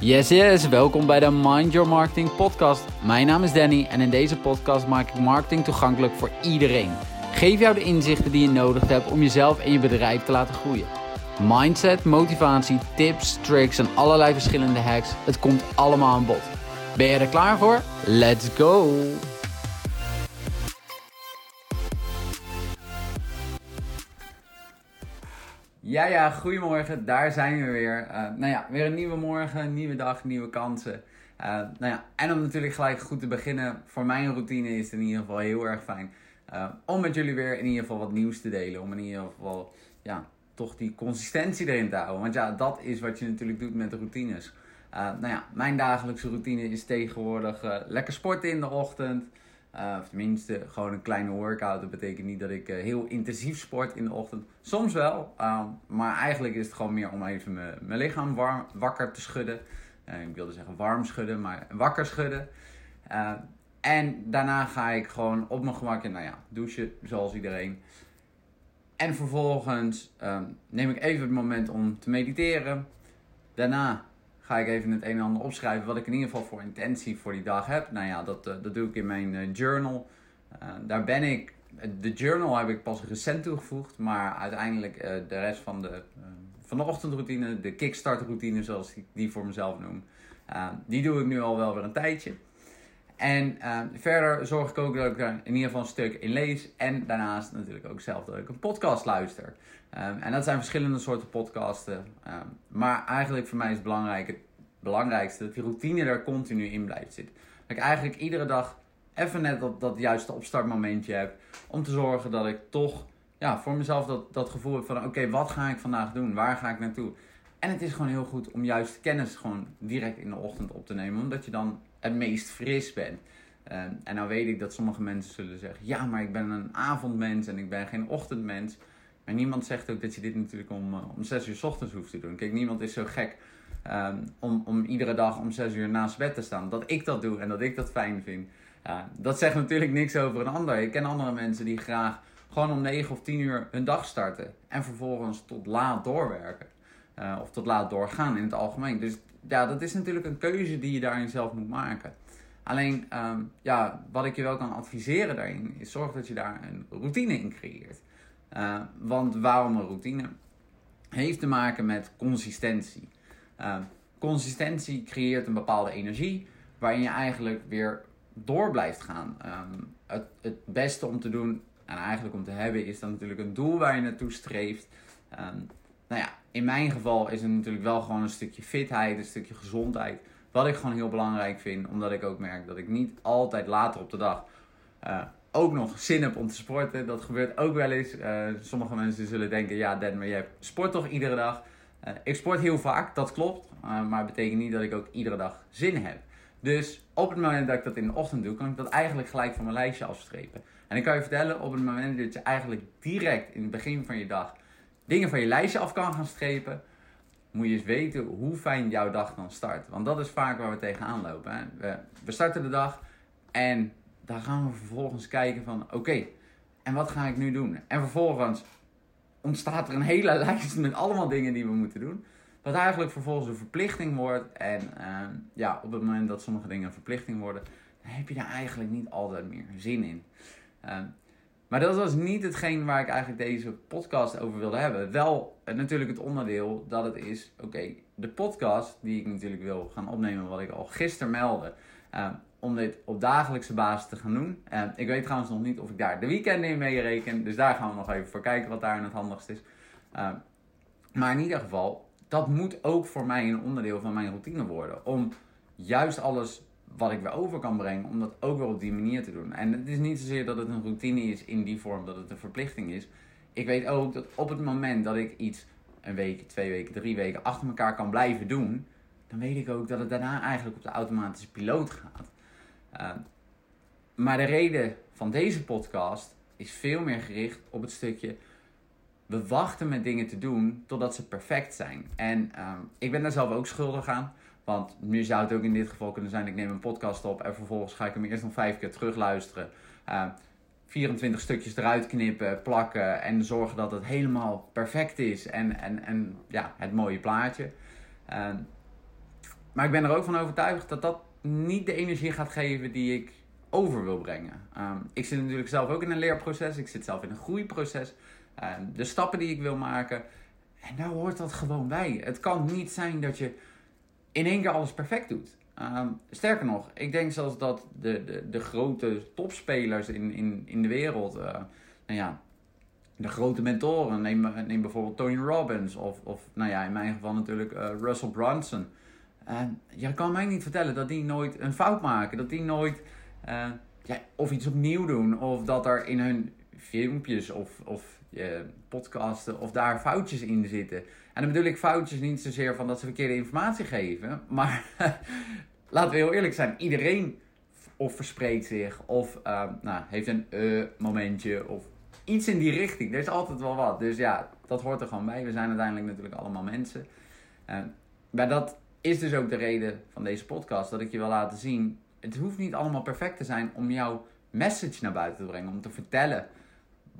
Yes, yes, welkom bij de Mind Your Marketing podcast. Mijn naam is Danny en in deze podcast maak ik marketing toegankelijk voor iedereen. Geef jou de inzichten die je nodig hebt om jezelf en je bedrijf te laten groeien. Mindset, motivatie, tips, tricks en allerlei verschillende hacks. Het komt allemaal aan bod. Ben je er klaar voor? Let's go! Ja, ja, goedemorgen. Daar zijn we weer. Uh, nou ja, weer een nieuwe morgen, nieuwe dag, nieuwe kansen. Uh, nou ja, en om natuurlijk gelijk goed te beginnen, voor mijn routine is het in ieder geval heel erg fijn uh, om met jullie weer in ieder geval wat nieuws te delen. Om in ieder geval, ja, toch die consistentie erin te houden. Want ja, dat is wat je natuurlijk doet met routines. nou ja, mijn dagelijkse routine is tegenwoordig lekker sporten in de ochtend. Uh, of tenminste, gewoon een kleine workout. Dat betekent niet dat ik uh, heel intensief sport in de ochtend. Soms wel, uh, maar eigenlijk is het gewoon meer om even mijn lichaam warm, wakker te schudden. Eh, ik wilde zeggen warm schudden, maar wakker schudden. en daarna ga ik gewoon op mijn gemak, nou ja, douchen zoals iedereen. En vervolgens ehm, neem ik even het moment om te mediteren. Daarna ga ik even het een en ander opschrijven wat ik in ieder geval voor intentie voor die dag heb. Nou ja, dat, uh, dat doe ik in mijn uh, journal. Uh, daar ben ik, de journal heb ik pas recent toegevoegd, maar uiteindelijk de rest van de, van de ochtendroutine, de kickstart routine zoals ik die voor mezelf noem, die doe ik nu al wel weer een tijdje. En verder zorg ik ook dat ik er in ieder geval een stuk in lees. En daarnaast natuurlijk ook zelf dat ik een podcast luister. Um, en dat zijn verschillende soorten podcasten. Um, maar eigenlijk voor mij is het belangrijk, het belangrijkste dat die routine er continu in blijft zitten. Dat ik eigenlijk iedere dag even net dat, dat juiste opstartmomentje heb. Om te zorgen dat ik toch ja, voor mezelf dat, dat gevoel heb van oké, wat ga ik vandaag doen? Waar ga ik naartoe? En het is gewoon heel goed om juist kennis gewoon direct in de ochtend op te nemen. Omdat je dan het meest fris bent. Um, en nou weet ik dat sommige mensen zullen zeggen: ja, maar ik ben een avondmens en ik ben geen ochtendmens. Maar niemand zegt ook dat je dit natuurlijk om, uh, om 6 uur s ochtends hoeft te doen. Kijk, niemand is zo gek um, om, om iedere dag om 6 uur naast bed te staan. Dat ik dat doe en dat ik dat fijn vind. Dat zegt natuurlijk niks over een ander. Ik ken andere mensen die graag gewoon om 9 of 10 uur hun dag starten. En vervolgens tot laat doorwerken. Uh, of tot laat doorgaan in het algemeen. Dus ja, dat is natuurlijk een keuze die je daarin zelf moet maken. Alleen, um, ja, wat ik je wel kan adviseren daarin, is zorg dat je daar een routine in creëert. Uh, want waarom een routine? Heeft te maken met consistentie. Uh, consistentie creëert een bepaalde energie waarin je eigenlijk weer door blijft gaan. Um, het, het beste om te doen en eigenlijk om te hebben is dan natuurlijk een doel waar je naartoe streeft. Um, nou ja, in mijn geval is het natuurlijk wel gewoon een stukje fitheid, een stukje gezondheid. Wat ik gewoon heel belangrijk vind, omdat ik ook merk dat ik niet altijd later op de dag uh, ook nog zin heb om te sporten. Dat gebeurt ook wel eens. Uh, sommige mensen zullen denken, ja Dan, maar jij sport toch iedere dag? Uh, ik sport heel vaak, dat klopt. maar het betekent niet dat ik ook iedere dag zin heb. Dus op het moment dat ik dat in de ochtend doe, kan ik dat eigenlijk gelijk van mijn lijstje afstrepen. En ik kan je vertellen, op het moment dat je eigenlijk direct in het begin van je dag dingen van je lijstje af kan gaan strepen, moet je eens weten hoe fijn jouw dag dan start. Want dat is vaak waar we tegenaan lopen. We, we starten de dag en daar gaan we vervolgens kijken van oké, en wat ga ik nu doen? En vervolgens ontstaat er een hele lijst met allemaal dingen die we moeten doen. Wat eigenlijk vervolgens een verplichting wordt. En uh, ja, op het moment dat sommige dingen een verplichting worden, dan heb je daar eigenlijk niet altijd meer zin in. Uh, maar dat was niet hetgeen waar ik eigenlijk deze podcast over wilde hebben. Wel uh, natuurlijk het onderdeel dat het is, oké, de podcast die ik natuurlijk wil gaan opnemen, wat ik al gisteren meldde. Uh, om dit op dagelijkse basis te gaan doen. Uh, ik weet trouwens nog niet of ik daar de weekend in mee reken. Dus daar gaan we nog even voor kijken wat daar het handigst is. Maar in ieder geval, dat moet ook voor mij een onderdeel van mijn routine worden. Om juist alles wat ik weer over kan brengen, om dat ook weer op die manier te doen. En het is niet zozeer dat het een routine is in die vorm dat het een verplichting is. Ik weet ook dat op het moment dat ik iets een week, twee weken, drie weken achter elkaar kan blijven doen, dan weet ik ook dat het daarna eigenlijk op de automatische piloot gaat. Uh, maar de reden van deze podcast is veel meer gericht op het stukje. We wachten met dingen te doen totdat ze perfect zijn. En uh, ik ben daar zelf ook schuldig aan. Want nu zou het ook in dit geval kunnen zijn: ik neem een podcast op en vervolgens ga ik hem eerst nog vijf keer terugluisteren. Uh, 24 stukjes eruit knippen, plakken en zorgen dat het helemaal perfect is. En, en, en ja, het mooie plaatje. maar ik ben er ook van overtuigd dat dat niet de energie gaat geven die ik over wil brengen. Ehm, ik zit natuurlijk zelf ook in een leerproces. Ik zit zelf in een groeiproces. Ehm, de stappen die ik wil maken. En daar hoort dat gewoon bij. Het kan niet zijn dat je in één keer alles perfect doet. Ehm, sterker nog, ik denk zelfs dat de, de, de grote topspelers in, in, in de wereld, uh, nou ja, de grote mentoren, neem, neem bijvoorbeeld Tony Robbins of, of nou ja, in mijn geval natuurlijk uh, Russell Brunson. Uh, je kan mij niet vertellen dat die nooit een fout maken, dat die nooit ja, of iets opnieuw doen, of dat er in hun filmpjes of, of podcasten of daar foutjes in zitten. En dan bedoel ik foutjes niet zozeer van dat ze verkeerde informatie geven, maar laten we heel eerlijk zijn, iedereen of verspreekt zich of nou, heeft een momentje of iets in die richting. Er is altijd wel wat. Dus ja, dat hoort er gewoon bij. We zijn uiteindelijk natuurlijk allemaal mensen. Maar dat is dus ook de reden van deze podcast. Dat ik je wil laten zien. Het hoeft niet allemaal perfect te zijn om jouw message naar buiten te brengen. Om te vertellen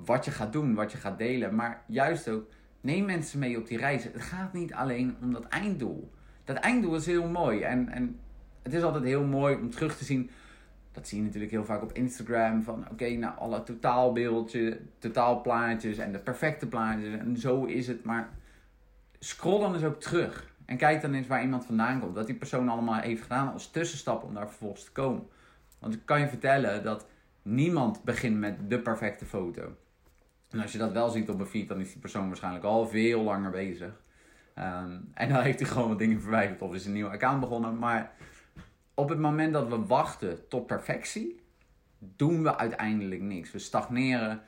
wat je gaat doen, wat je gaat delen. Maar juist ook, neem mensen mee op die reizen. Het gaat niet alleen om dat einddoel. Dat einddoel is heel mooi. En, en het is altijd heel mooi om terug te zien dat zie je natuurlijk heel vaak op Instagram. Van oké, nou alle totaalbeeldjes, totaalplaatjes en de perfecte plaatjes. En zo is het. Maar scroll dan eens ook terug. En kijk dan eens waar iemand vandaan komt. Dat die persoon allemaal heeft gedaan als tussenstap om daar vervolgens te komen. Want ik kan je vertellen dat niemand begint met de perfecte foto. En als je dat wel ziet op een feed, dan is die persoon waarschijnlijk al veel langer bezig. Um, en dan heeft hij gewoon wat dingen verwijderd of is een nieuw account begonnen. Maar op het moment dat we wachten tot perfectie, doen we uiteindelijk niks. We stagneren.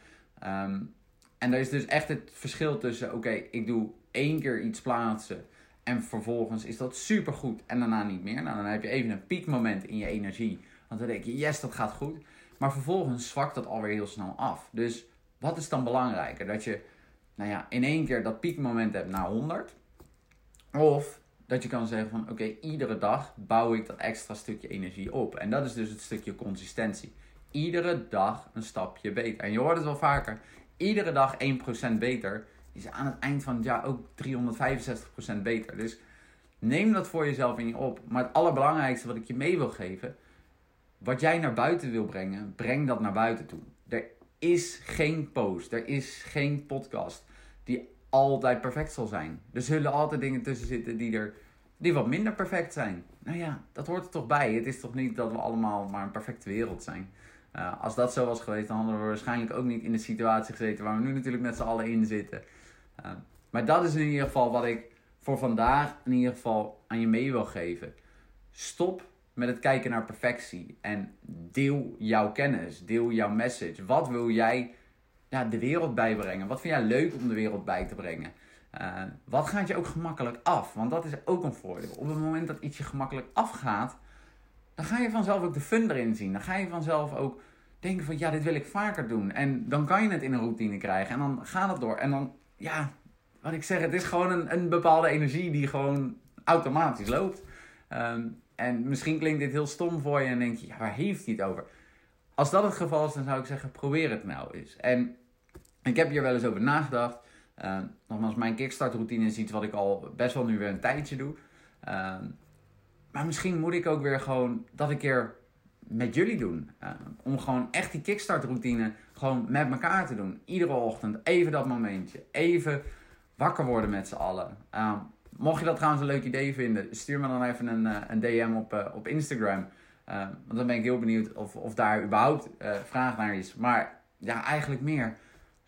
Um, en er is dus echt het verschil tussen: oké, ik doe één keer iets plaatsen. En vervolgens is dat supergoed en daarna niet meer. Nou, dan heb je even een piekmoment in je energie. Want dan denk je, yes, dat gaat goed. Maar vervolgens zwakt dat alweer heel snel af. Dus wat is dan belangrijker? Dat je nou ja, in één keer dat piekmoment hebt naar 100. Of dat je kan zeggen van oké, iedere dag bouw ik dat extra stukje energie op. En dat is dus het stukje consistentie. Iedere dag een stapje beter. En je hoort het wel vaker. Iedere dag 1% beter is aan het eind van het jaar ook 365% beter. Dus neem dat voor jezelf in je op. Maar het allerbelangrijkste wat ik je mee wil geven. Wat jij naar buiten wil brengen, breng dat naar buiten toe. Is geen post, er is geen podcast die altijd perfect zal zijn. Er zullen altijd dingen tussen zitten die er die wat minder perfect zijn. Nou ja, dat hoort er toch bij. Het is toch niet dat we allemaal maar een perfecte wereld zijn. Uh, als dat zo was geweest, dan hadden we waarschijnlijk ook niet in de situatie gezeten waar we nu natuurlijk met z'n allen in zitten. Uh, maar dat is in ieder geval wat ik voor vandaag in ieder geval aan je mee wil geven. Stop met het kijken naar perfectie en deel jouw kennis, deel jouw message. Wat wil jij de wereld bijbrengen? Wat vind jij leuk om de wereld bij te brengen? Uh, wat gaat je ook gemakkelijk af? Want dat is ook een voordeel. Op het moment dat iets je gemakkelijk afgaat, dan ga je vanzelf ook de fun erin zien. Dan ga je vanzelf ook denken van ja, dit wil ik vaker doen. En dan kan je het in een routine krijgen. En dan gaat het door. En dan, ja, wat ik zeg, het is gewoon een, een bepaalde energie die gewoon automatisch loopt. Um, en misschien klinkt dit heel stom voor je en denk je, ja, waar heeft hij het over? Als dat het geval is, dan zou ik zeggen, probeer het nou eens. En ik heb hier wel eens over nagedacht. Uh, nogmaals, mijn kickstart routine is iets wat ik al best wel nu weer een tijdje doe. Uh, maar misschien moet ik ook weer gewoon dat een keer met jullie doen. Uh, om gewoon echt die kickstart routine gewoon met elkaar te doen. Iedere ochtend even dat momentje. Even wakker worden met z'n allen. Mocht je dat trouwens een leuk idee vinden, stuur me dan even een, eh, een DM op, uh, op Instagram. want dan ben ik heel benieuwd of, of daar überhaupt vraag naar is. Maar ja, eigenlijk meer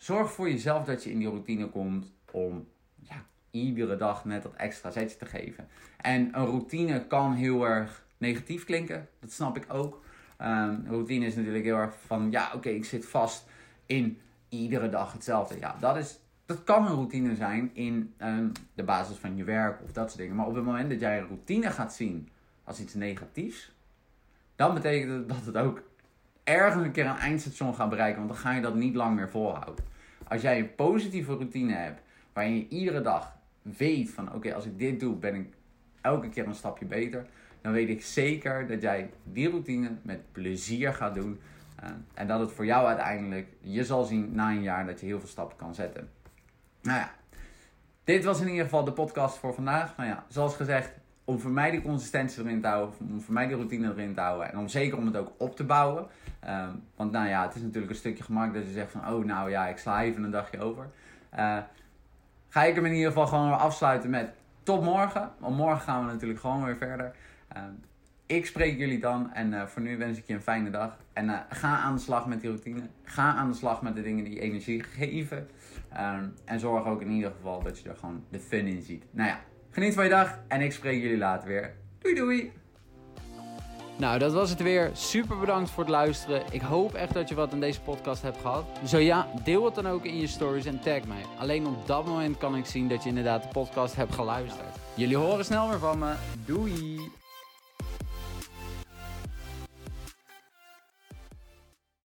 Zorg voor jezelf dat je in die routine komt om ja, iedere dag net dat extra zetje te geven. En een routine kan heel erg negatief klinken, dat snap ik ook. Um, routine is natuurlijk heel erg van, ja oké, ik zit vast in iedere dag hetzelfde. Ja, dat, is, dat kan een routine zijn in um, de basis van je werk of dat soort dingen. Maar op het moment dat jij een routine gaat zien als iets negatiefs, dan betekent het dat het ook ergens een keer een eindstation gaat bereiken. Want dan ga je dat niet lang meer volhouden. Als jij een positieve routine hebt, waarin je iedere dag weet van oké, als ik dit doe, ben ik elke keer een stapje beter. Dan weet ik zeker dat jij die routine met plezier gaat doen. Uh, en dat het voor jou uiteindelijk, je zal zien na een jaar dat je heel veel stappen kan zetten. Nou ja, dit was in ieder geval de podcast voor vandaag. Nou ja, zoals gezegd, om voor mij die consistentie erin te houden, om voor mij die routine erin te houden en om zeker om het ook op te bouwen. Ehm, want nou ja, het is natuurlijk een stukje gemak dat je zegt van, oh nou ja, ik sla even een dagje over. Uh, ga ik hem in ieder geval gewoon weer afsluiten met tot morgen. Want morgen gaan we natuurlijk gewoon weer verder. Ehm, ik spreek jullie dan en uh, voor nu wens ik je een fijne dag. En uh, ga aan de slag met die routine. Ga aan de slag met de dingen die energie geven. Ehm, en zorg ook in ieder geval dat je er gewoon de fun in ziet. Nou ja, geniet van je dag en ik spreek jullie later weer. Doei doei! Nou, dat was het weer. Super bedankt voor het luisteren. Ik hoop echt dat je wat aan deze podcast hebt gehad. Zo ja, deel het dan ook in je stories en tag mij. Alleen op dat moment kan ik zien dat je inderdaad de podcast hebt geluisterd. Jullie horen snel weer van me. Doei!